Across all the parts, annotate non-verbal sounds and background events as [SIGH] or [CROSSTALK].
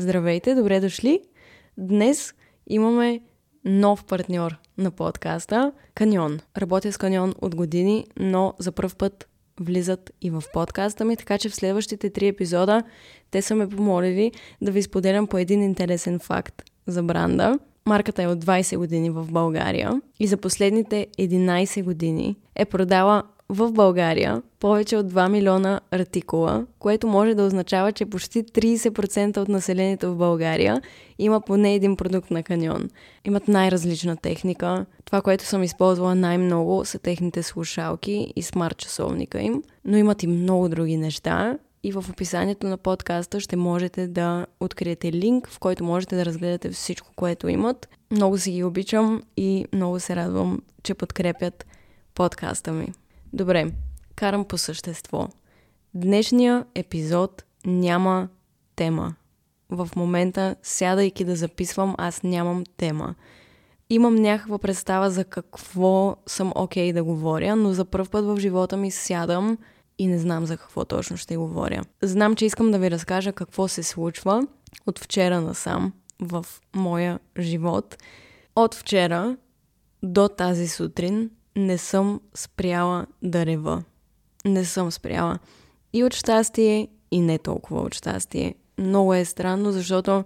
Здравейте, добре дошли! Днес имаме нов партньор на подкаста Каньон. Работя с Каньон от години, но за първ път влизат и в подкаста ми, така че в следващите три епизода те са ме помолили да ви споделям по един интересен факт за бранда. Марката е от 20 години в България и за последните 11 години е продала в България повече от 2 милиона артикула, което може да означава, че почти 30% от населението в България има поне един продукт на каньон. Имат най-различна техника. Това, което съм използвала най-много са техните слушалки и смарт часовника им, но имат и много други неща. И в описанието на подкаста ще можете да откриете линк, в който можете да разгледате всичко, което имат. Много си ги обичам и много се радвам, че подкрепят подкаста ми. Добре, карам по същество. Днешния епизод няма тема. В момента, сядайки да записвам, аз нямам тема. Имам някаква представа за какво съм окей okay да говоря, но за първ път в живота ми сядам и не знам за какво точно ще говоря. Знам, че искам да ви разкажа какво се случва от вчера насам в моя живот. От вчера до тази сутрин не съм спряла да рева. Не съм спряла. И от щастие, и не толкова от щастие. Много е странно, защото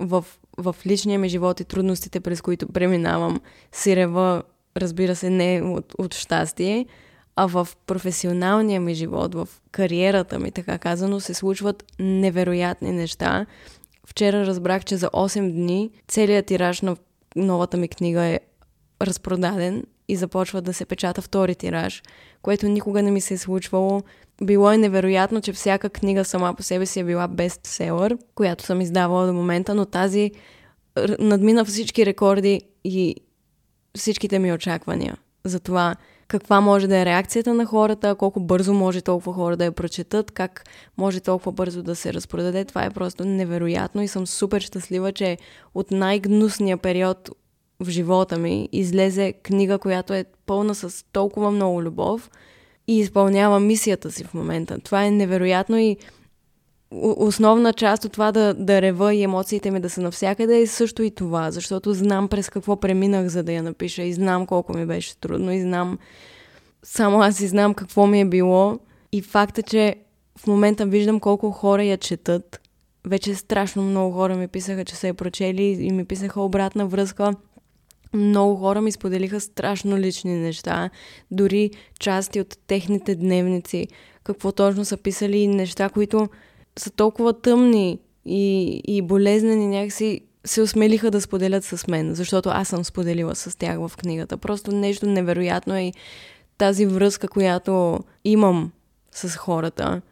в, в личния ми живот и трудностите, през които преминавам, си рева, разбира се, не от, от щастие, а в професионалния ми живот, в кариерата ми, така казано, се случват невероятни неща. Вчера разбрах, че за 8 дни целият тираж на новата ми книга е разпродаден и започва да се печата втори тираж, което никога не ми се е случвало. Било е невероятно, че всяка книга сама по себе си е била бестселър, която съм издавала до момента, но тази надмина всички рекорди и всичките ми очаквания за това каква може да е реакцията на хората, колко бързо може толкова хора да я прочетат, как може толкова бързо да се разпродаде. Това е просто невероятно и съм супер щастлива, че от най-гнусния период в живота ми излезе книга, която е пълна с толкова много любов и изпълнява мисията си в момента. Това е невероятно и основна част от това да, да рева и емоциите ми да са навсякъде е също и това, защото знам през какво преминах, за да я напиша и знам колко ми беше трудно и знам, само аз и знам какво ми е било и факта, че в момента виждам колко хора я четат. Вече страшно много хора ми писаха, че са я прочели и ми писаха обратна връзка – много хора ми споделиха страшно лични неща, дори части от техните дневници, какво точно са писали, неща, които са толкова тъмни и, и болезнени, някакси се осмелиха да споделят с мен, защото аз съм споделила с тях в книгата. Просто нещо невероятно е тази връзка, която имам с хората,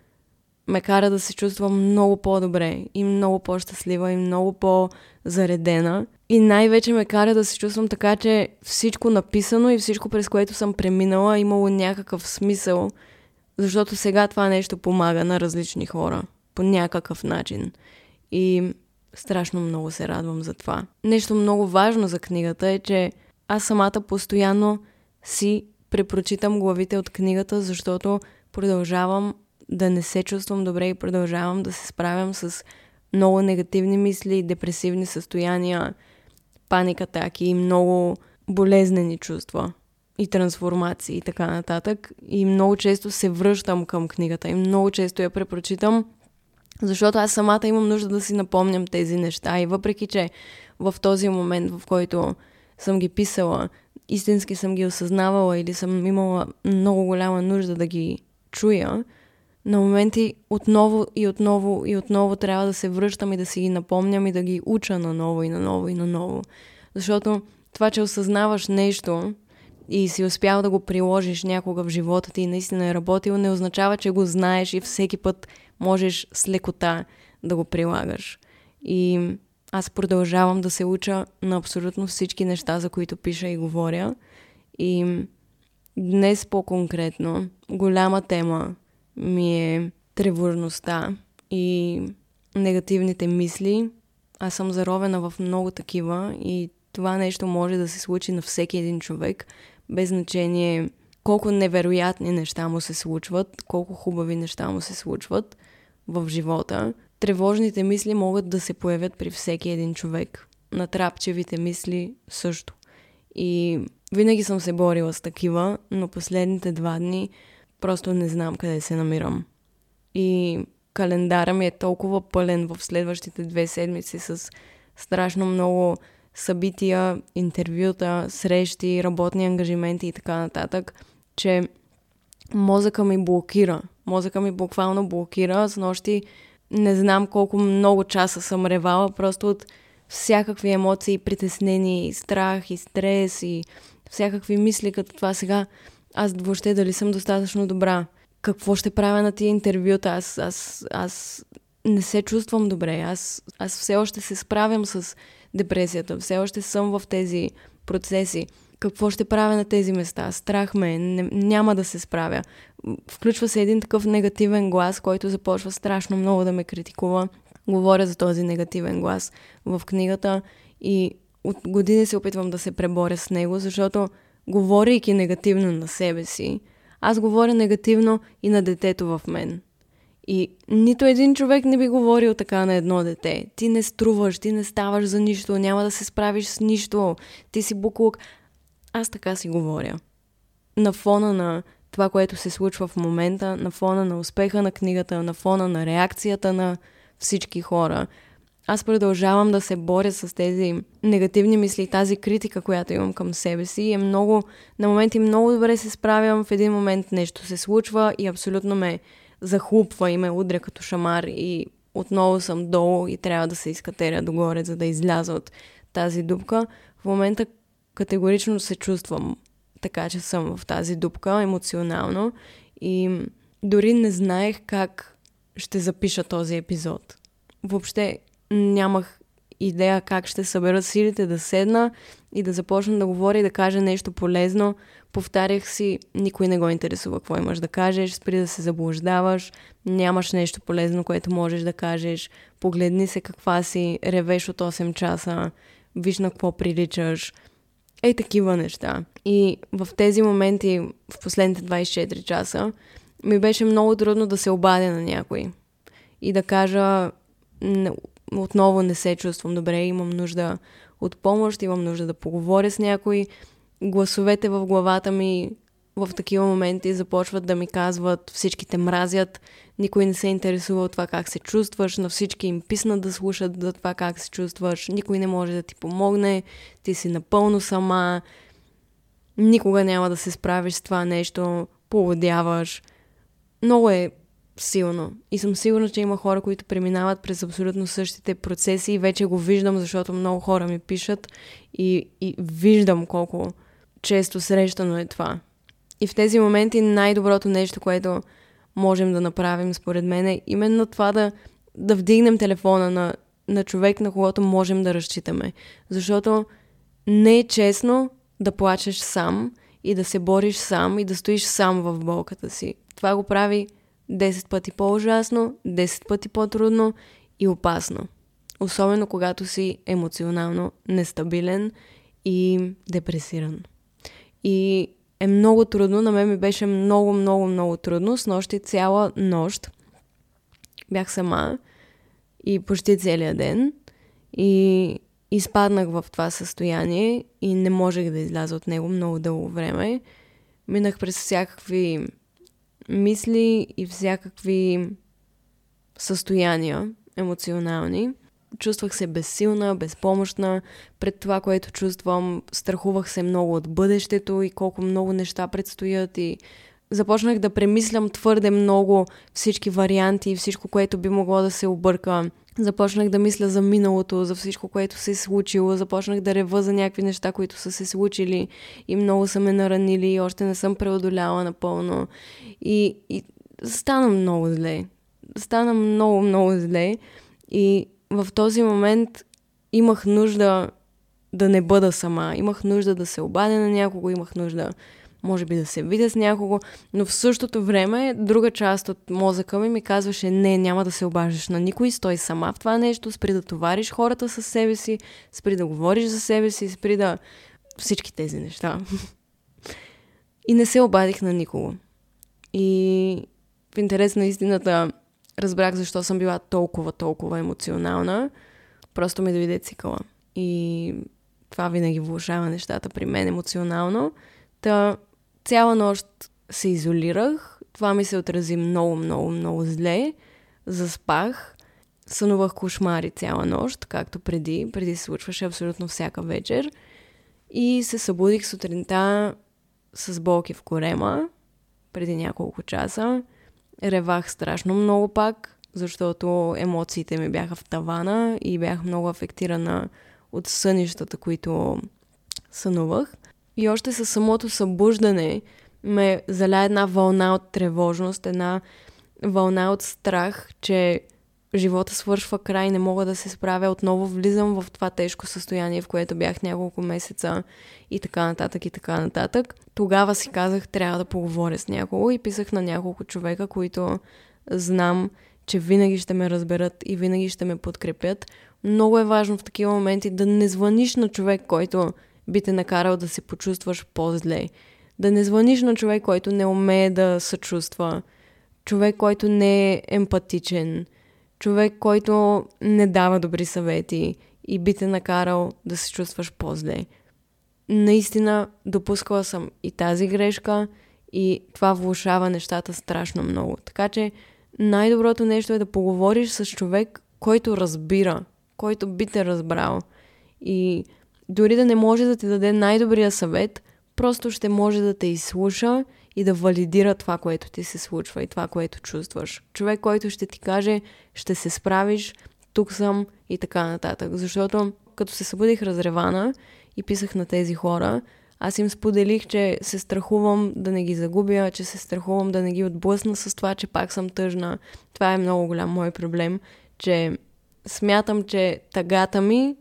ме кара да се чувствам много по-добре и много по-щастлива и много по-заредена. И най-вече ме кара да се чувствам така, че всичко написано и всичко през което съм преминала е имало някакъв смисъл, защото сега това нещо помага на различни хора по някакъв начин. И страшно много се радвам за това. Нещо много важно за книгата е, че аз самата постоянно си препрочитам главите от книгата, защото продължавам да не се чувствам добре и продължавам да се справям с много негативни мисли, депресивни състояния, паникатаки и много болезнени чувства и трансформации и така нататък. И много често се връщам към книгата и много често я препрочитам, защото аз самата имам нужда да си напомням тези неща. И въпреки, че в този момент, в който съм ги писала, истински съм ги осъзнавала или съм имала много голяма нужда да ги чуя, на моменти отново и отново и отново трябва да се връщам и да си ги напомням и да ги уча наново и наново и наново. Защото това, че осъзнаваш нещо и си успял да го приложиш някога в живота ти и наистина е работил, не означава, че го знаеш и всеки път можеш с лекота да го прилагаш. И аз продължавам да се уча на абсолютно всички неща, за които пиша и говоря. И днес по-конкретно, голяма тема ми е тревожността и негативните мисли. Аз съм заровена в много такива и това нещо може да се случи на всеки един човек, без значение колко невероятни неща му се случват, колко хубави неща му се случват в живота. Тревожните мисли могат да се появят при всеки един човек. Натрапчевите мисли също. И винаги съм се борила с такива, но последните два дни просто не знам къде се намирам. И календара ми е толкова пълен в следващите две седмици с страшно много събития, интервюта, срещи, работни ангажименти и така нататък, че мозъка ми блокира. Мозъка ми буквално блокира. С нощи не знам колко много часа съм ревала, просто от всякакви емоции, притеснени, и страх, и стрес, и всякакви мисли, като това сега, аз въобще дали съм достатъчно добра, какво ще правя на тия интервюта, аз, аз, аз не се чувствам добре, аз, аз все още се справям с депресията, все още съм в тези процеси. Какво ще правя на тези места? Страх ме, не, няма да се справя. Включва се един такъв негативен глас, който започва страшно много да ме критикува. Говоря за този негативен глас в книгата и от години се опитвам да се преборя с него, защото говорейки негативно на себе си, аз говоря негативно и на детето в мен. И нито един човек не би говорил така на едно дете. Ти не струваш, ти не ставаш за нищо, няма да се справиш с нищо, ти си буклук. Аз така си говоря. На фона на това, което се случва в момента, на фона на успеха на книгата, на фона на реакцията на всички хора, аз продължавам да се боря с тези негативни мисли, тази критика, която имам към себе си. Е много, на моменти много добре се справям, в един момент нещо се случва и абсолютно ме захлупва и ме удря като шамар и отново съм долу и трябва да се изкатеря догоре, за да изляза от тази дупка. В момента категорично се чувствам така, че съм в тази дупка емоционално и дори не знаех как ще запиша този епизод. Въобще нямах идея как ще събера силите да седна и да започна да говоря и да кажа нещо полезно. Повтарях си, никой не го интересува какво имаш да кажеш, спри да се заблуждаваш, нямаш нещо полезно, което можеш да кажеш, погледни се каква си, ревеш от 8 часа, виж на какво приличаш. Ей такива неща. И в тези моменти, в последните 24 часа, ми беше много трудно да се обадя на някой и да кажа отново не се чувствам добре, имам нужда от помощ, имам нужда да поговоря с някой. Гласовете в главата ми в такива моменти започват да ми казват всичките мразят, никой не се интересува от това как се чувстваш, на всички им писна да слушат за това как се чувстваш, никой не може да ти помогне, ти си напълно сама, никога няма да се справиш с това нещо, поводяваш. Много е силно. И съм сигурна, че има хора, които преминават през абсолютно същите процеси и вече го виждам, защото много хора ми пишат и, и виждам колко често срещано е това. И в тези моменти най-доброто нещо, което можем да направим, според мен, е именно това да, да вдигнем телефона на, на човек, на когото можем да разчитаме. Защото не е честно да плачеш сам и да се бориш сам и да стоиш сам в болката си. Това го прави 10 пъти по-ужасно, 10 пъти по-трудно и опасно. Особено когато си емоционално нестабилен и депресиран. И е много трудно, на мен ми беше много, много, много трудно. С нощи цяла нощ бях сама и почти целият ден. И изпаднах в това състояние и не можех да изляза от него много дълго време. Минах през всякакви мисли и всякакви състояния емоционални. Чувствах се безсилна, безпомощна пред това, което чувствам. Страхувах се много от бъдещето и колко много неща предстоят и започнах да премислям твърде много всички варианти и всичко, което би могло да се обърка. Започнах да мисля за миналото, за всичко, което се е случило. Започнах да рева за някакви неща, които са се случили и много са ме наранили и още не съм преодоляла напълно. И, и стана много зле. Стана много, много зле. И в този момент имах нужда да не бъда сама. Имах нужда да се обадя на някого, имах нужда може би да се видя с някого, но в същото време друга част от мозъка ми ми казваше не, няма да се обаждаш на никой, стой сама в това нещо, спри да товариш хората със себе си, спри да говориш за себе си, спри да... всички тези неща. И не се обадих на никого. И в интерес на истината, разбрах защо съм била толкова, толкова емоционална. Просто ми дойде цикъла. И това винаги влушава нещата при мен емоционално. Та цяла нощ се изолирах. Това ми се отрази много, много, много зле. Заспах. Сънувах кошмари цяла нощ, както преди. Преди се случваше абсолютно всяка вечер. И се събудих сутринта с болки в корема преди няколко часа. Ревах страшно много пак, защото емоциите ми бяха в тавана и бях много афектирана от сънищата, които сънувах. И още със самото събуждане ме заля една вълна от тревожност, една вълна от страх, че живота свършва край, не мога да се справя, отново влизам в това тежко състояние, в което бях няколко месеца и така нататък и така нататък. Тогава си казах, трябва да поговоря с някого и писах на няколко човека, които знам, че винаги ще ме разберат и винаги ще ме подкрепят. Много е важно в такива моменти да не звъниш на човек, който би те накарал да се почувстваш по-зле. Да не звъниш на човек, който не умее да съчувства. Човек, който не е емпатичен – човек, който не дава добри съвети и би те накарал да се чувстваш по-зле. Наистина допускала съм и тази грешка и това влушава нещата страшно много. Така че най-доброто нещо е да поговориш с човек, който разбира, който би те разбрал. И дори да не може да ти даде най-добрия съвет, просто ще може да те изслуша и да валидира това, което ти се случва и това, което чувстваш. Човек, който ще ти каже, ще се справиш, тук съм и така нататък. Защото като се събудих разревана и писах на тези хора, аз им споделих, че се страхувам да не ги загубя, че се страхувам да не ги отблъсна с това, че пак съм тъжна. Това е много голям мой проблем, че смятам, че тъгата ми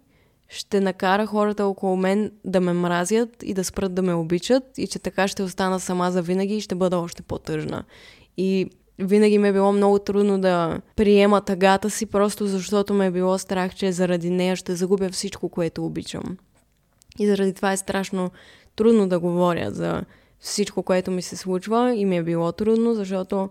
ще накара хората около мен да ме мразят и да спрат да ме обичат и че така ще остана сама за винаги и ще бъда още по-тъжна. И винаги ми е било много трудно да приема тъгата си, просто защото ме е било страх, че заради нея ще загубя всичко, което обичам. И заради това е страшно трудно да говоря за всичко, което ми се случва и ми е било трудно, защото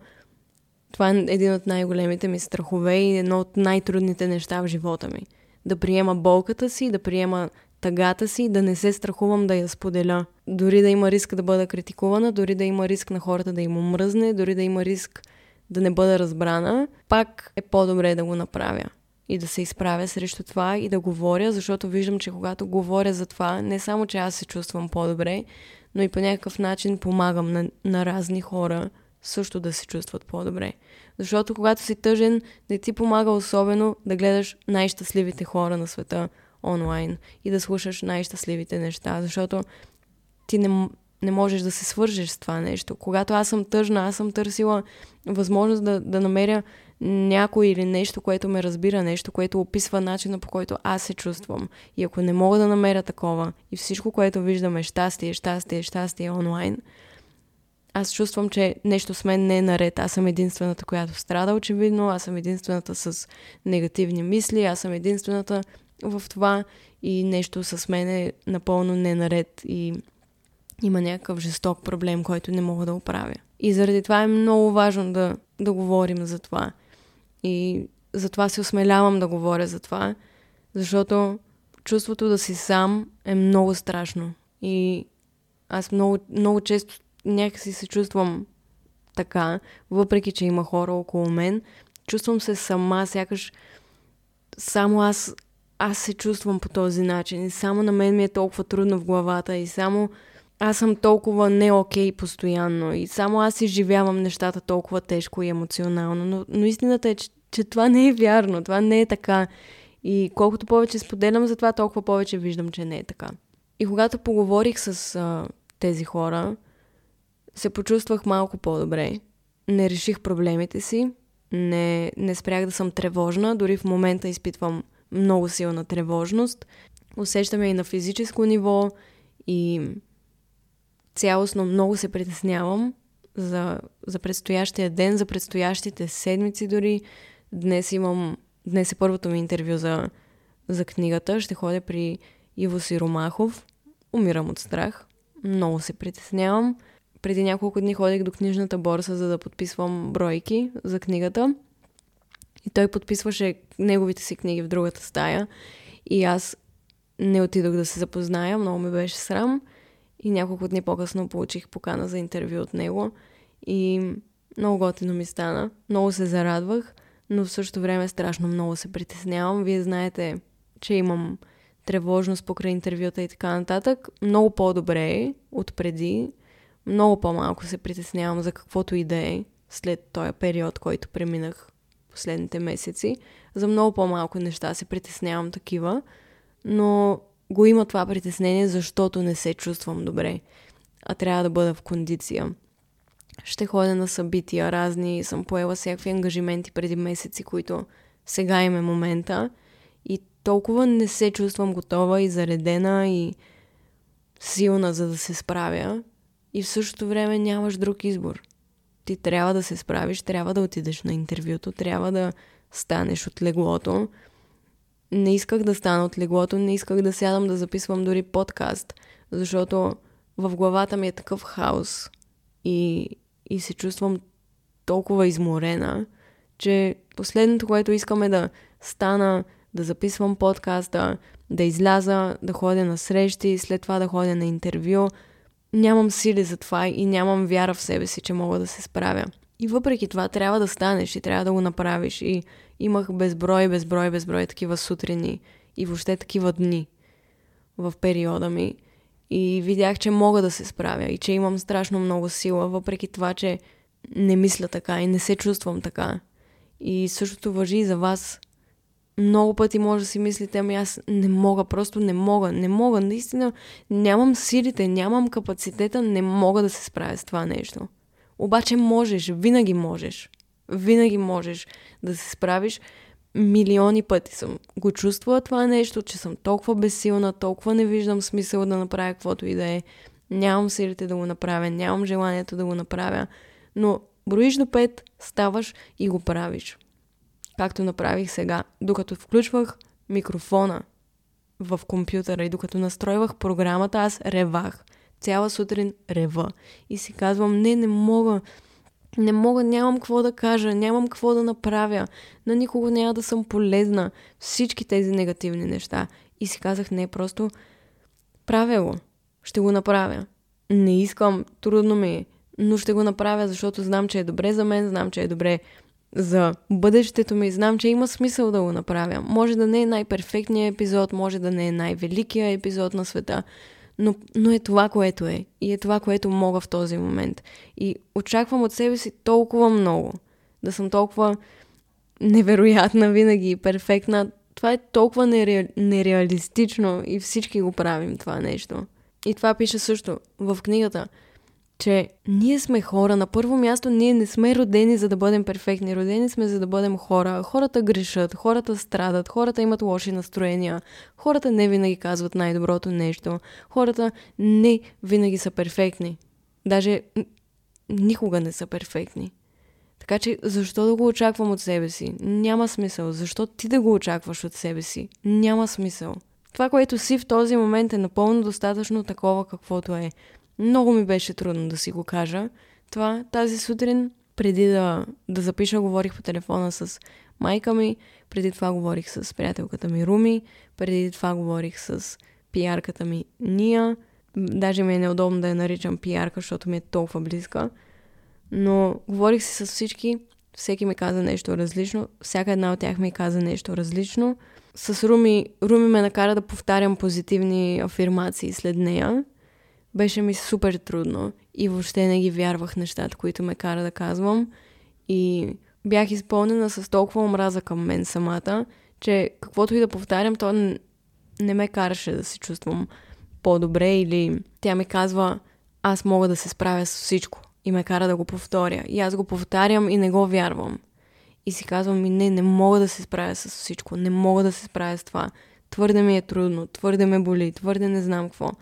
това е един от най-големите ми страхове и едно от най-трудните неща в живота ми да приема болката си, да приема тъгата си, да не се страхувам да я споделя. Дори да има риск да бъда критикувана, дори да има риск на хората да им омръзне, дори да има риск да не бъда разбрана, пак е по-добре да го направя. И да се изправя срещу това и да говоря, защото виждам, че когато говоря за това, не само, че аз се чувствам по-добре, но и по някакъв начин помагам на, на разни хора също да се чувстват по-добре. Защото когато си тъжен, не ти помага особено да гледаш най-щастливите хора на света онлайн и да слушаш най-щастливите неща, защото ти не, не можеш да се свържеш с това нещо. Когато аз съм тъжна, аз съм търсила възможност да, да намеря някой или нещо, което ме разбира, нещо, което описва начина по който аз се чувствам. И ако не мога да намеря такова и всичко, което виждам е щастие, щастие, щастие онлайн, аз чувствам, че нещо с мен не е наред. Аз съм единствената, която страда, очевидно. Аз съм единствената с негативни мисли. Аз съм единствената в това и нещо с мен е напълно не наред и има някакъв жесток проблем, който не мога да оправя. И заради това е много важно да, да говорим за това. И затова се осмелявам да говоря за това, защото чувството да си сам е много страшно. И аз много, много често някакси се чувствам така, въпреки че има хора около мен. Чувствам се сама, сякаш само аз, аз се чувствам по този начин. И само на мен ми е толкова трудно в главата и само аз съм толкова не окей постоянно и само аз изживявам нещата толкова тежко и емоционално. Но, но истината е, че, че това не е вярно, това не е така. И колкото повече споделям за това, толкова повече виждам, че не е така. И когато поговорих с а, тези хора, се почувствах малко по-добре. Не реших проблемите си, не, не спрях да съм тревожна, дори в момента изпитвам много силна тревожност. Усещаме и на физическо ниво и цялостно много се притеснявам за, за предстоящия ден, за предстоящите седмици дори. Днес имам, днес е първото ми интервю за, за книгата. Ще ходя при Иво Сиромахов. Умирам от страх. Много се притеснявам преди няколко дни ходих до книжната борса, за да подписвам бройки за книгата. И той подписваше неговите си книги в другата стая. И аз не отидох да се запозная, много ми беше срам. И няколко дни по-късно получих покана за интервю от него. И много готино ми стана. Много се зарадвах, но в същото време страшно много се притеснявам. Вие знаете, че имам тревожност покрай интервюта и така нататък. Много по-добре е от преди. Много по-малко се притеснявам за каквото и да е след този период, който преминах последните месеци. За много по-малко неща се притеснявам такива, но го има това притеснение, защото не се чувствам добре, а трябва да бъда в кондиция. Ще ходя на събития разни, съм поела всякакви ангажименти преди месеци, които сега им е момента и толкова не се чувствам готова и заредена и силна, за да се справя. И в същото време нямаш друг избор. Ти трябва да се справиш, трябва да отидеш на интервюто, трябва да станеш от леглото. Не исках да стана от леглото, не исках да сядам да записвам дори подкаст, защото в главата ми е такъв хаос и, и се чувствам толкова изморена, че последното, което искаме да стана да записвам подкаста, да изляза, да ходя на срещи, след това да ходя на интервю. Нямам сили за това и нямам вяра в себе си, че мога да се справя. И въпреки това трябва да станеш и трябва да го направиш. И имах безброй, безброй, безброй такива сутрини и въобще такива дни в периода ми. И видях, че мога да се справя и че имам страшно много сила, въпреки това, че не мисля така и не се чувствам така. И същото въжи и за вас много пъти може да си мислите, ами аз не мога, просто не мога, не мога, наистина нямам силите, нямам капацитета, не мога да се справя с това нещо. Обаче можеш, винаги можеш. Винаги можеш да се справиш. Милиони пъти съм го чувствала това нещо, че съм толкова безсилна, толкова не виждам смисъл да направя каквото и да е. Нямам силите да го направя, нямам желанието да го направя. Но броиш до пет, ставаш и го правиш както направих сега, докато включвах микрофона в компютъра и докато настройвах програмата, аз ревах. Цяла сутрин рева. И си казвам, не, не мога, не мога, нямам какво да кажа, нямам какво да направя, на никого няма да съм полезна. Всички тези негативни неща. И си казах, не, просто правя го. Ще го направя. Не искам, трудно ми е, но ще го направя, защото знам, че е добре за мен, знам, че е добре за бъдещето ми. Знам, че има смисъл да го направя. Може да не е най-перфектният епизод, може да не е най-великият епизод на света, но, но е това, което е. И е това, което мога в този момент. И очаквам от себе си толкова много. Да съм толкова невероятна винаги и перфектна. Това е толкова нере... нереалистично и всички го правим това нещо. И това пише също в книгата – че ние сме хора. На първо място, ние не сме родени за да бъдем перфектни. Родени сме за да бъдем хора. Хората грешат, хората страдат, хората имат лоши настроения, хората не винаги казват най-доброто нещо, хората не винаги са перфектни. Даже никога не са перфектни. Така че защо да го очаквам от себе си? Няма смисъл. Защо ти да го очакваш от себе си? Няма смисъл. Това, което си в този момент е напълно достатъчно такова каквото е. Много ми беше трудно да си го кажа. Това тази сутрин, преди да, да запиша, говорих по телефона с майка ми, преди това говорих с приятелката ми Руми, преди това говорих с пиарката ми Ния. Даже ми е неудобно да я наричам пиарка, защото ми е толкова близка. Но говорих си с всички, всеки ми каза нещо различно, всяка една от тях ми каза нещо различно. С Руми, Руми ме накара да повтарям позитивни афирмации след нея беше ми супер трудно и въобще не ги вярвах нещата, които ме кара да казвам. И бях изпълнена с толкова омраза към мен самата, че каквото и да повтарям, то не, ме караше да се чувствам по-добре или тя ми казва, аз мога да се справя с всичко и ме кара да го повторя. И аз го повтарям и не го вярвам. И си казвам, ми не, не мога да се справя с всичко, не мога да се справя с това. Твърде ми е трудно, твърде ме боли, твърде не знам какво.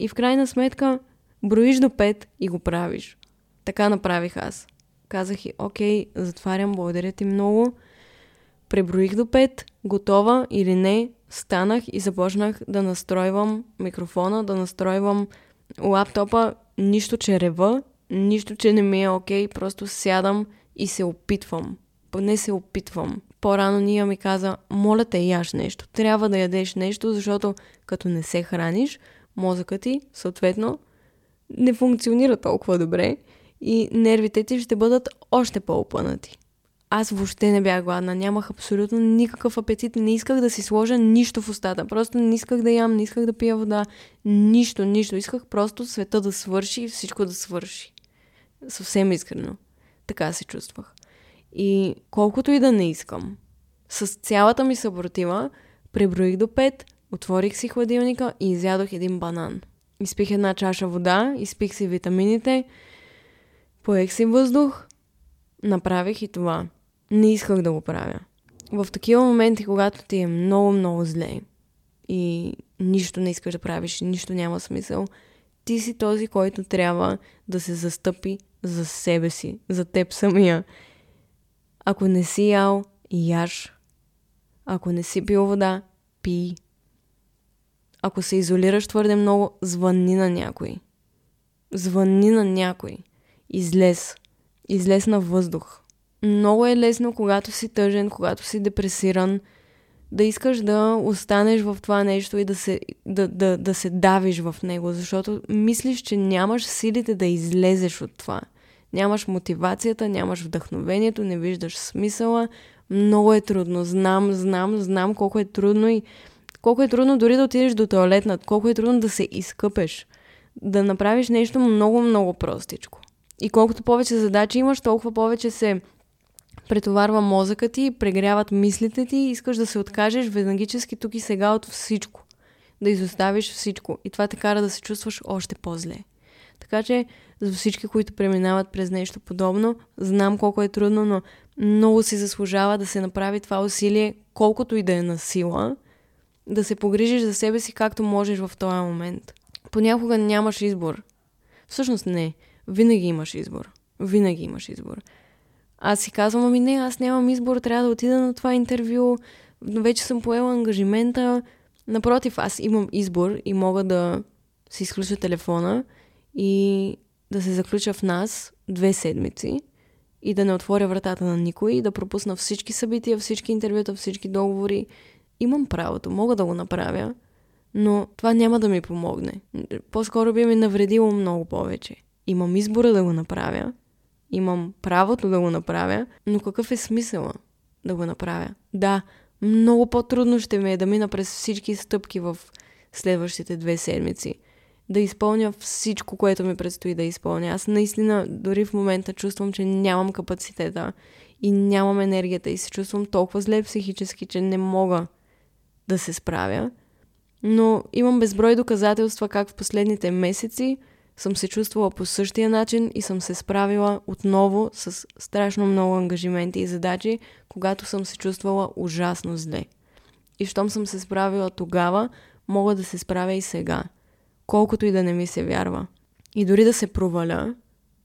И в крайна сметка броиш до 5 и го правиш. Така направих аз. Казах и, окей, затварям, благодаря ти много. Преброих до 5, готова или не, станах и започнах да настройвам микрофона, да настройвам лаптопа, нищо, че рева, нищо, че не ми е окей, просто сядам и се опитвам. поне се опитвам. По-рано Ния ми каза, моля те, яш нещо. Трябва да ядеш нещо, защото като не се храниш, мозъкът ти, съответно, не функционира толкова добре и нервите ти ще бъдат още по-опънати. Аз въобще не бях гладна, нямах абсолютно никакъв апетит, не исках да си сложа нищо в устата, просто не исках да ям, не исках да пия вода, нищо, нищо. Исках просто света да свърши и всичко да свърши. Съвсем искрено. Така се чувствах. И колкото и да не искам, с цялата ми съпротива, преброих до 5, отворих си хладилника и изядох един банан. Изпих една чаша вода, изпих си витамините, поех си въздух, направих и това. Не исках да го правя. В такива моменти, когато ти е много, много зле и нищо не искаш да правиш, нищо няма смисъл, ти си този, който трябва да се застъпи за себе си, за теб самия. Ако не си ял, яш. Ако не си пил вода, пий. Ако се изолираш твърде много, звънни на някой. Звънни на някой. Излез. Излез на въздух. Много е лесно, когато си тъжен, когато си депресиран, да искаш да останеш в това нещо и да се, да, да, да се давиш в него, защото мислиш, че нямаш силите да излезеш от това. Нямаш мотивацията, нямаш вдъхновението, не виждаш смисъла. Много е трудно. Знам, знам, знам колко е трудно и колко е трудно дори да отидеш до туалетнат, колко е трудно да се изкъпеш, да направиш нещо много, много простичко. И колкото повече задачи имаш, толкова повече се претоварва мозъка ти, прегряват мислите ти и искаш да се откажеш веднагически тук и сега от всичко. Да изоставиш всичко. И това те кара да се чувстваш още по-зле. Така че за всички, които преминават през нещо подобно, знам колко е трудно, но много си заслужава да се направи това усилие, колкото и да е на сила, да се погрижиш за себе си както можеш в този момент. Понякога нямаш избор. Всъщност не. Винаги имаш избор. Винаги имаш избор. Аз си казвам, ами не, аз нямам избор, трябва да отида на това интервю, вече съм поела ангажимента. Напротив, аз имам избор и мога да си изключа телефона и да се заключа в нас две седмици и да не отворя вратата на никой, да пропусна всички събития, всички интервюта, всички договори. Имам правото, мога да го направя, но това няма да ми помогне. По-скоро би ми навредило много повече. Имам избора да го направя, имам правото да го направя, но какъв е смисъла да го направя? Да, много по-трудно ще ми е да мина през всички стъпки в следващите две седмици – да изпълня всичко, което ми предстои да изпълня. Аз наистина дори в момента чувствам, че нямам капацитета и нямам енергията и се чувствам толкова зле психически, че не мога да се справя. Но имам безброй доказателства как в последните месеци съм се чувствала по същия начин и съм се справила отново с страшно много ангажименти и задачи, когато съм се чувствала ужасно зле. И щом съм се справила тогава, мога да се справя и сега – колкото и да не ми се вярва. И дори да се проваля,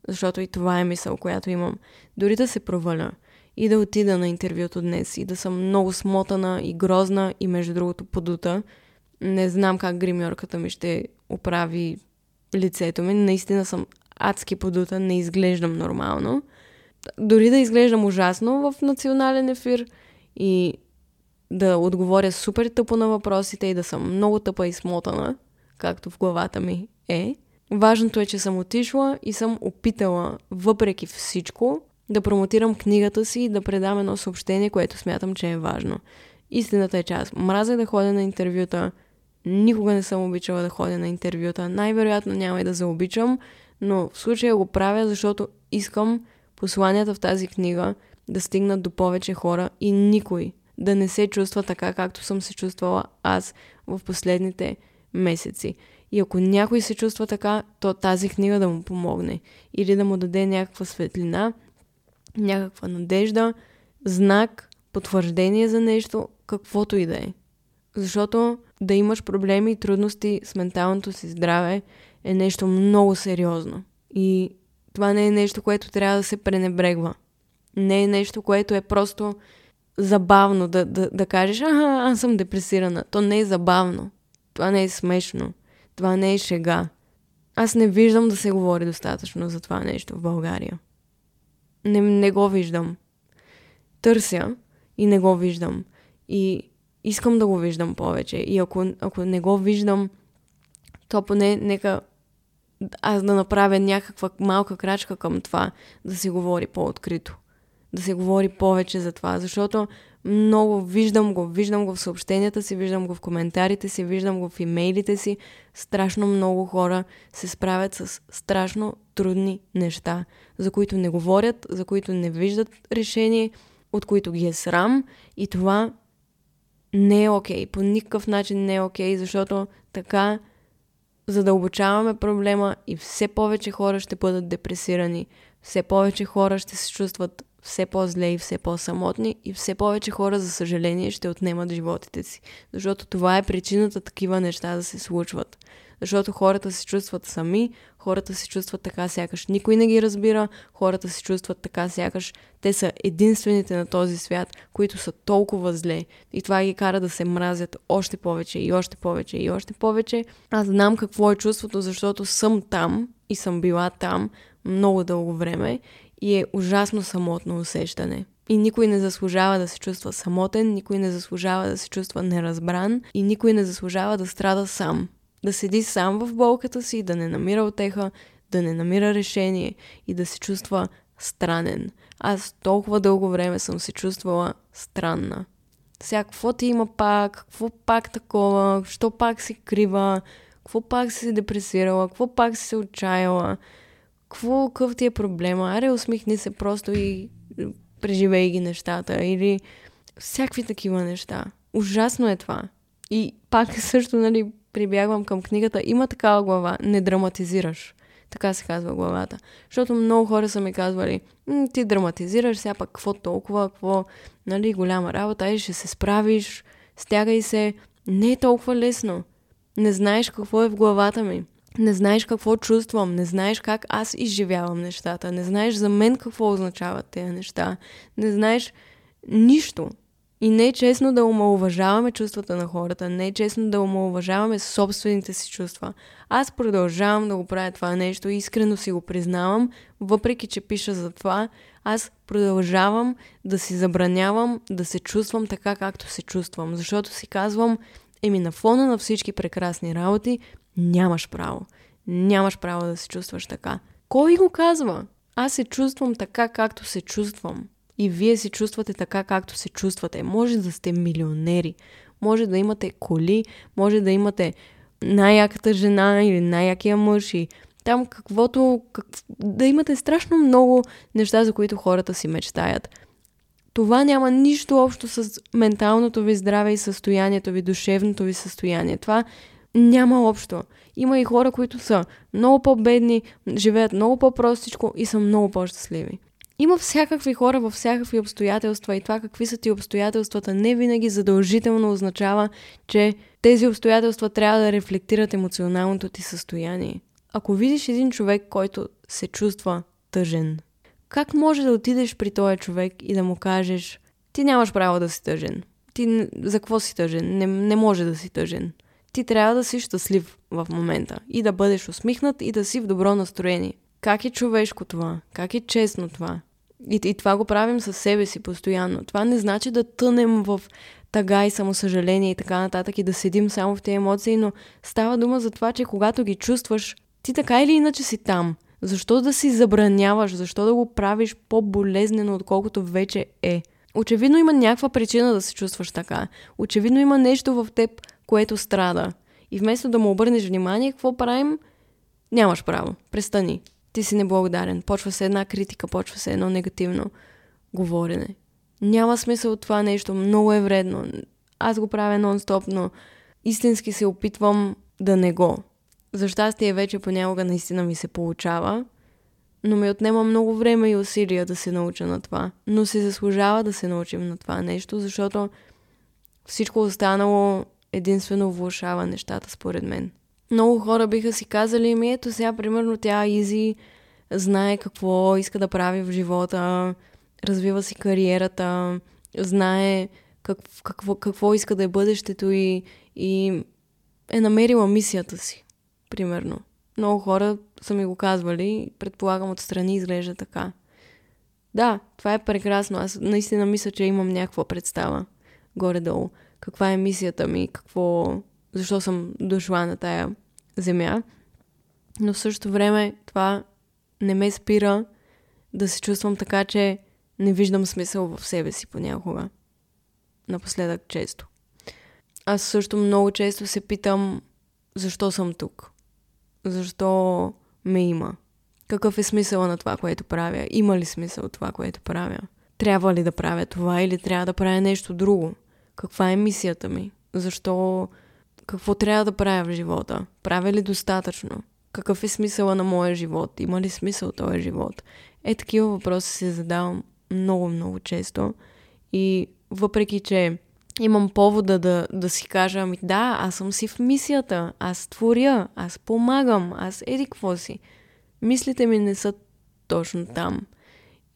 защото и това е мисъл, която имам, дори да се проваля и да отида на интервюто днес и да съм много смотана и грозна и между другото подута, не знам как гримьорката ми ще оправи лицето ми. Наистина съм адски подута, не изглеждам нормално. Дори да изглеждам ужасно в национален ефир и да отговоря супер тъпо на въпросите и да съм много тъпа и смотана – както в главата ми е. Важното е, че съм отишла и съм опитала, въпреки всичко, да промотирам книгата си и да предам едно съобщение, което смятам, че е важно. Истината е, че аз мразя да ходя на интервюта, никога не съм обичала да ходя на интервюта, най-вероятно няма и да заобичам, но в случая го правя, защото искам посланията в тази книга да стигнат до повече хора и никой да не се чувства така, както съм се чувствала аз в последните месеци. И ако някой се чувства така, то тази книга да му помогне. Или да му даде някаква светлина, някаква надежда, знак, потвърждение за нещо, каквото и да е. Защото да имаш проблеми и трудности с менталното си здраве е нещо много сериозно. И това не е нещо, което трябва да се пренебрегва. Не е нещо, което е просто забавно да, да, да кажеш, ага, аз съм депресирана. То не е забавно. Това не е смешно. Това не е шега. Аз не виждам да се говори достатъчно за това нещо в България. Не, не го виждам. търся и не го виждам. И искам да го виждам повече. И ако, ако не го виждам, то поне нека аз да направя някаква малка крачка към това, да се говори по-открито. Да се говори повече за това, защото много виждам го, виждам го в съобщенията си, виждам го в коментарите си, виждам го в имейлите си. Страшно много хора се справят с страшно трудни неща, за които не говорят, за които не виждат решение, от които ги е срам и това не е окей. Okay. По никакъв начин не е окей, okay, защото така задълбочаваме проблема и все повече хора ще бъдат депресирани, все повече хора ще се чувстват все по-зле и все по-самотни и все повече хора, за съжаление, ще отнемат животите си. Защото това е причината такива неща да се случват. Защото хората се чувстват сами, хората се чувстват така сякаш никой не ги разбира, хората се чувстват така сякаш те са единствените на този свят, които са толкова зле. И това ги кара да се мразят още повече и още повече и още повече. Аз знам какво е чувството, защото съм там и съм била там много дълго време и е ужасно самотно усещане. И никой не заслужава да се чувства самотен, никой не заслужава да се чувства неразбран и никой не заслужава да страда сам. Да седи сам в болката си, да не намира отеха, да не намира решение и да се чувства странен. Аз толкова дълго време съм се чувствала странна. Сега, какво ти има пак, какво пак такова, що пак си крива, какво пак си се депресирала, какво пак си се отчаяла, какво, какъв ти е проблема, аре усмихни се просто и преживей ги нещата или всякакви такива неща. Ужасно е това. И пак [LAUGHS] също, нали, прибягвам към книгата, има такава глава, не драматизираш. Така се казва главата. Защото много хора са ми казвали, ти драматизираш, сега пък какво толкова, какво, нали, голяма работа, ай ще се справиш, стягай се. Не е толкова лесно. Не знаеш какво е в главата ми. Не знаеш какво чувствам, не знаеш как аз изживявам нещата, не знаеш за мен какво означават тези неща, не знаеш нищо. И не е честно да омалуважаваме чувствата на хората, не е честно да омалуважаваме собствените си чувства. Аз продължавам да го правя това нещо искрено си го признавам, въпреки че пиша за това, аз продължавам да си забранявам да се чувствам така, както се чувствам, защото си казвам, еми на фона на всички прекрасни работи, нямаш право. Нямаш право да се чувстваш така. Кой го казва? Аз се чувствам така, както се чувствам и вие се чувствате така, както се чувствате. Може да сте милионери, може да имате коли, може да имате най-яката жена или най-якия мъж и там каквото... Как, да имате страшно много неща, за които хората си мечтаят. Това няма нищо общо с менталното ви здраве и състоянието ви, душевното ви състояние. Това няма общо. Има и хора, които са много по-бедни, живеят много по-простичко и са много по-щастливи. Има всякакви хора във всякакви обстоятелства и това какви са ти обстоятелствата не винаги задължително означава, че тези обстоятелства трябва да рефлектират емоционалното ти състояние. Ако видиш един човек, който се чувства тъжен, как може да отидеш при този човек и да му кажеш ти нямаш право да си тъжен. Ти за какво си тъжен? Не, не може да си тъжен. Ти трябва да си щастлив в момента и да бъдеш усмихнат и да си в добро настроение. Как е човешко това? Как е честно това? И, и това го правим със себе си постоянно. Това не значи да тънем в тъга и самосъжаление и така нататък и да седим само в тези емоции, но става дума за това, че когато ги чувстваш, ти така или иначе си там. Защо да си забраняваш? Защо да го правиш по-болезнено, отколкото вече е? Очевидно има някаква причина да се чувстваш така. Очевидно има нещо в теб, което страда. И вместо да му обърнеш внимание, какво правим? Нямаш право. Престани ти си неблагодарен. Почва се една критика, почва се едно негативно говорене. Няма смисъл от това нещо, много е вредно. Аз го правя нон-стоп, но истински се опитвам да не го. За щастие вече понякога наистина ми се получава, но ми отнема много време и усилия да се науча на това. Но се заслужава да се научим на това нещо, защото всичко останало единствено влушава нещата, според мен. Много хора биха си казали, ми ето сега, примерно, тя Изи знае какво иска да прави в живота, развива си кариерата, знае как, какво, какво иска да е бъдещето и, и е намерила мисията си, примерно. Много хора са ми го казвали, предполагам отстрани изглежда така. Да, това е прекрасно. Аз наистина мисля, че имам някаква представа горе-долу. Каква е мисията ми, какво... защо съм дошла на тая земя. Но в същото време това не ме спира да се чувствам така, че не виждам смисъл в себе си понякога. Напоследък често. Аз също много често се питам защо съм тук. Защо ме има. Какъв е смисъл на това, което правя? Има ли смисъл това, което правя? Трябва ли да правя това или трябва да правя нещо друго? Каква е мисията ми? Защо? Какво трябва да правя в живота? Правя ли достатъчно? Какъв е смисъла на моя живот? Има ли смисъл този живот? Е, такива въпроси се задавам много, много често. И въпреки, че имам повода да, да си кажа, ами да, аз съм си в мисията, аз творя, аз помагам, аз еди какво си. Мислите ми не са точно там.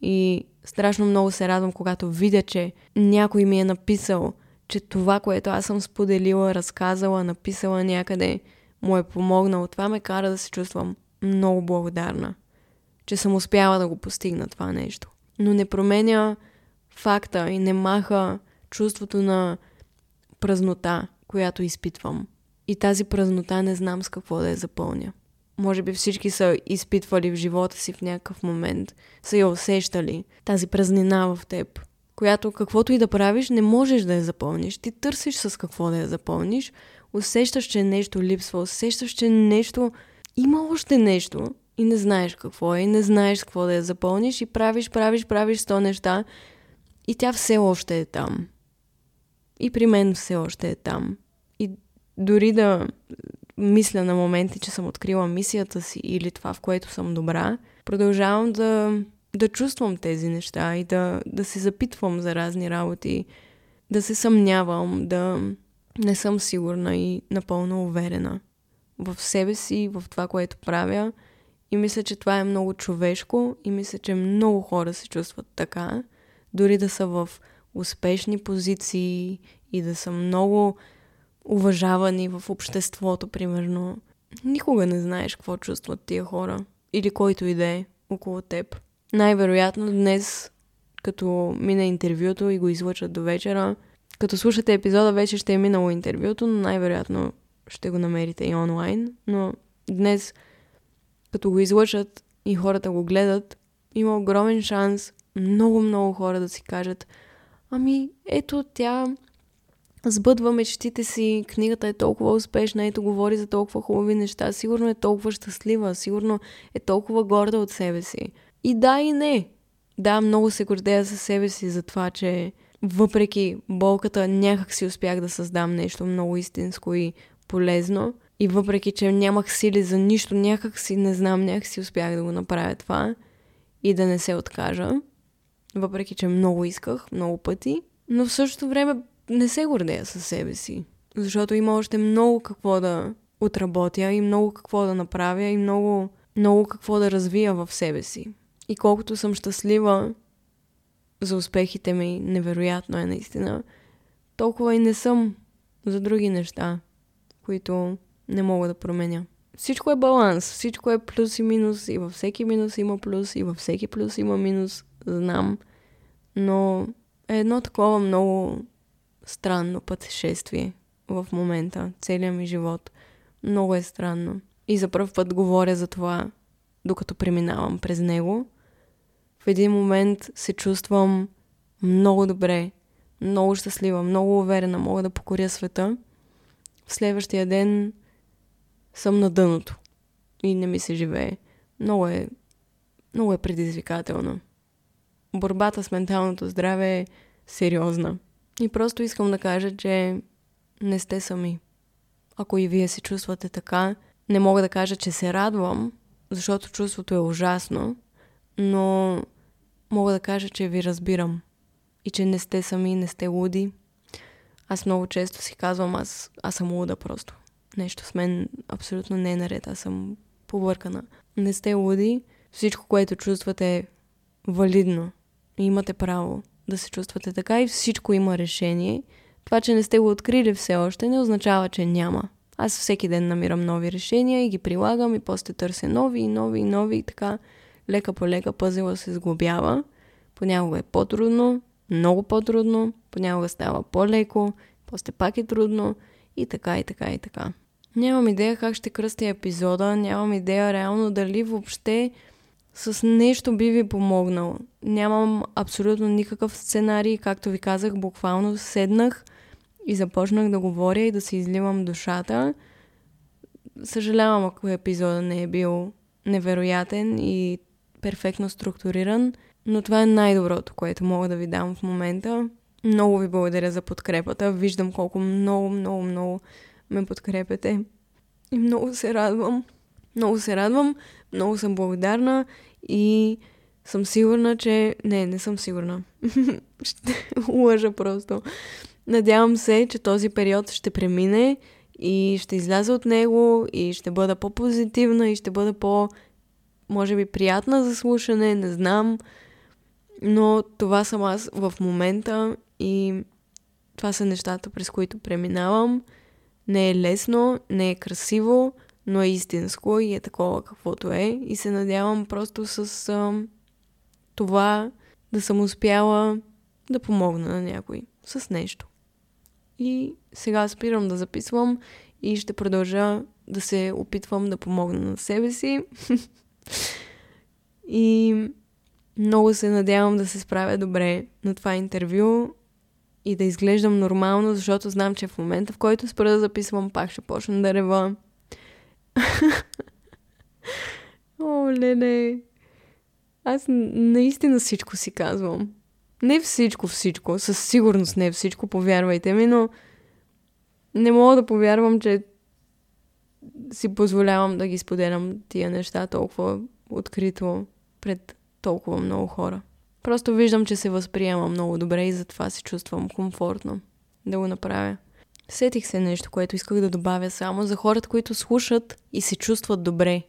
И страшно много се радвам, когато видя, че някой ми е написал, че това, което аз съм споделила, разказала, написала някъде, му е помогнало. Това ме кара да се чувствам много благодарна, че съм успяла да го постигна това нещо. Но не променя факта и не маха чувството на празнота, която изпитвам. И тази празнота не знам с какво да я запълня. Може би всички са изпитвали в живота си в някакъв момент, са я усещали, тази празнина в теб, която каквото и да правиш, не можеш да я запълниш. Ти търсиш с какво да я запълниш, усещаш, че нещо липсва, усещаш, че нещо... Има още нещо и не знаеш какво е, и не знаеш какво да я запълниш и правиш, правиш, правиш сто неща и тя все още е там. И при мен все още е там. И дори да мисля на моменти, че съм открила мисията си или това, в което съм добра, продължавам да, да чувствам тези неща и да, да се запитвам за разни работи, да се съмнявам, да не съм сигурна и напълно уверена в себе си, в това, което правя. И мисля, че това е много човешко и мисля, че много хора се чувстват така, дори да са в успешни позиции и да са много уважавани в обществото, примерно. Никога не знаеш какво чувстват тия хора или който и да е около теб. Най-вероятно днес, като мине интервюто и го излъчат до вечера, като слушате епизода, вече ще е минало интервюто, но най-вероятно ще го намерите и онлайн. Но днес, като го излъчат и хората го гледат, има огромен шанс много-много хора да си кажат Ами, ето тя сбъдва мечтите си, книгата е толкова успешна, ето говори за толкова хубави неща, сигурно е толкова щастлива, сигурно е толкова горда от себе си. И да и не. Да, много се гордея за себе си за това, че въпреки болката някак си успях да създам нещо много истинско и полезно. И въпреки, че нямах сили за нищо, някак си, не знам, някак си успях да го направя това и да не се откажа. Въпреки, че много исках, много пъти. Но в същото време не се гордея със себе си. Защото има още много какво да отработя и много какво да направя и много, много какво да развия в себе си. И колкото съм щастлива за успехите ми, невероятно е наистина, толкова и не съм за други неща, които не мога да променя. Всичко е баланс, всичко е плюс и минус, и във всеки минус има плюс, и във всеки плюс има минус, знам, но е едно такова много странно пътешествие в момента, целият ми живот. Много е странно. И за първ път говоря за това, докато преминавам през него. В един момент се чувствам много добре, много щастлива, много уверена, мога да покоря света. В следващия ден съм на дъното и не ми се живее. Много е, много е предизвикателно. Борбата с менталното здраве е сериозна. И просто искам да кажа, че не сте сами. Ако и вие се чувствате така, не мога да кажа, че се радвам, защото чувството е ужасно, но мога да кажа, че ви разбирам и че не сте сами, не сте луди. Аз много често си казвам, аз, аз съм луда просто. Нещо с мен абсолютно не е наред, аз съм побъркана. Не сте луди, всичко, което чувствате е валидно имате право да се чувствате така и всичко има решение. Това, че не сте го открили все още, не означава, че няма. Аз всеки ден намирам нови решения и ги прилагам и после търся нови и нови и нови и така лека по лека пъзела се сглобява. Понякога е по-трудно, много по-трудно, понякога става по-леко, после пак е трудно и така, и така, и така. Нямам идея как ще кръстя епизода, нямам идея реално дали въобще с нещо би ви помогнал. Нямам абсолютно никакъв сценарий, както ви казах, буквално седнах и започнах да говоря и да се изливам душата. Съжалявам, ако епизода не е бил невероятен и перфектно структуриран, но това е най-доброто, което мога да ви дам в момента. Много ви благодаря за подкрепата. Виждам колко много, много, много ме подкрепяте. И много се радвам. Много се радвам, много съм благодарна и съм сигурна, че... Не, не съм сигурна. [LAUGHS] ще лъжа просто. Надявам се, че този период ще премине и ще изляза от него и ще бъда по-позитивна и ще бъда по- може би приятна за слушане, не знам. Но това съм аз в момента и това са нещата, през които преминавам. Не е лесно, не е красиво, но е истинско и е такова каквото е. И се надявам просто с а, това да съм успяла да помогна на някой с нещо. И сега спирам да записвам и ще продължа да се опитвам да помогна на себе си. [LAUGHS] и много се надявам да се справя добре на това интервю и да изглеждам нормално, защото знам, че в момента, в който спра да записвам, пак ще почна да рева. [LAUGHS] О, леле. Аз наистина всичко си казвам. Не всичко, всичко. Със сигурност не всичко, повярвайте ми, но не мога да повярвам, че си позволявам да ги споделям тия неща толкова открито пред толкова много хора. Просто виждам, че се възприема много добре и затова се чувствам комфортно да го направя. Сетих се нещо, което исках да добавя само за хората, които слушат и се чувстват добре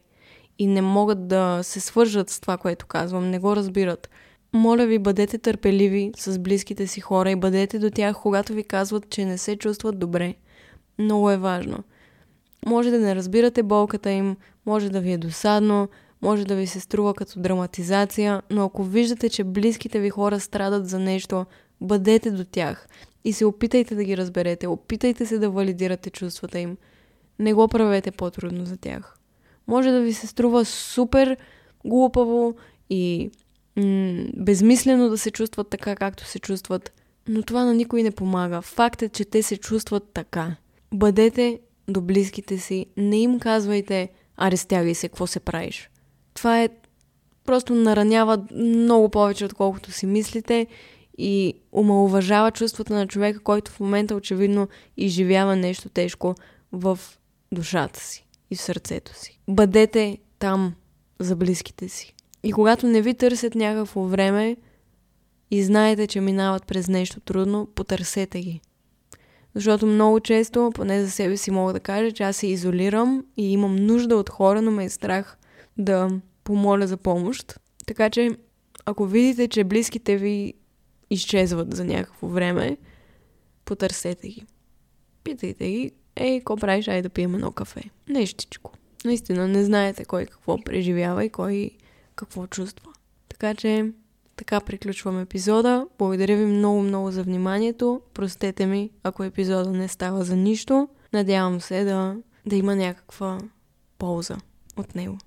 и не могат да се свържат с това, което казвам, не го разбират. Моля ви, бъдете търпеливи с близките си хора и бъдете до тях, когато ви казват, че не се чувстват добре. Много е важно. Може да не разбирате болката им, може да ви е досадно, може да ви се струва като драматизация, но ако виждате, че близките ви хора страдат за нещо, бъдете до тях и се опитайте да ги разберете, опитайте се да валидирате чувствата им. Не го правете по-трудно за тях. Може да ви се струва супер глупаво и м- безмислено да се чувстват така, както се чувстват, но това на никой не помага. Факт е, че те се чувстват така. Бъдете до близките си, не им казвайте, аре стягай се, какво се правиш. Това е просто наранява много повече, отколкото си мислите и омалуважава чувствата на човека, който в момента очевидно изживява нещо тежко в душата си и в сърцето си. Бъдете там за близките си. И когато не ви търсят някакво време и знаете, че минават през нещо трудно, потърсете ги. Защото много често, поне за себе си мога да кажа, че аз се изолирам и имам нужда от хора, но ме е страх да помоля за помощ. Така че, ако видите, че близките ви изчезват за някакво време, потърсете ги. Питайте ги, ей, какво правиш, ай да пием едно кафе. Нещичко. Наистина, не знаете кой какво преживява и кой какво чувства. Така че, така приключвам епизода. Благодаря ви много, много за вниманието. Простете ми, ако епизода не става за нищо. Надявам се да, да има някаква полза от него.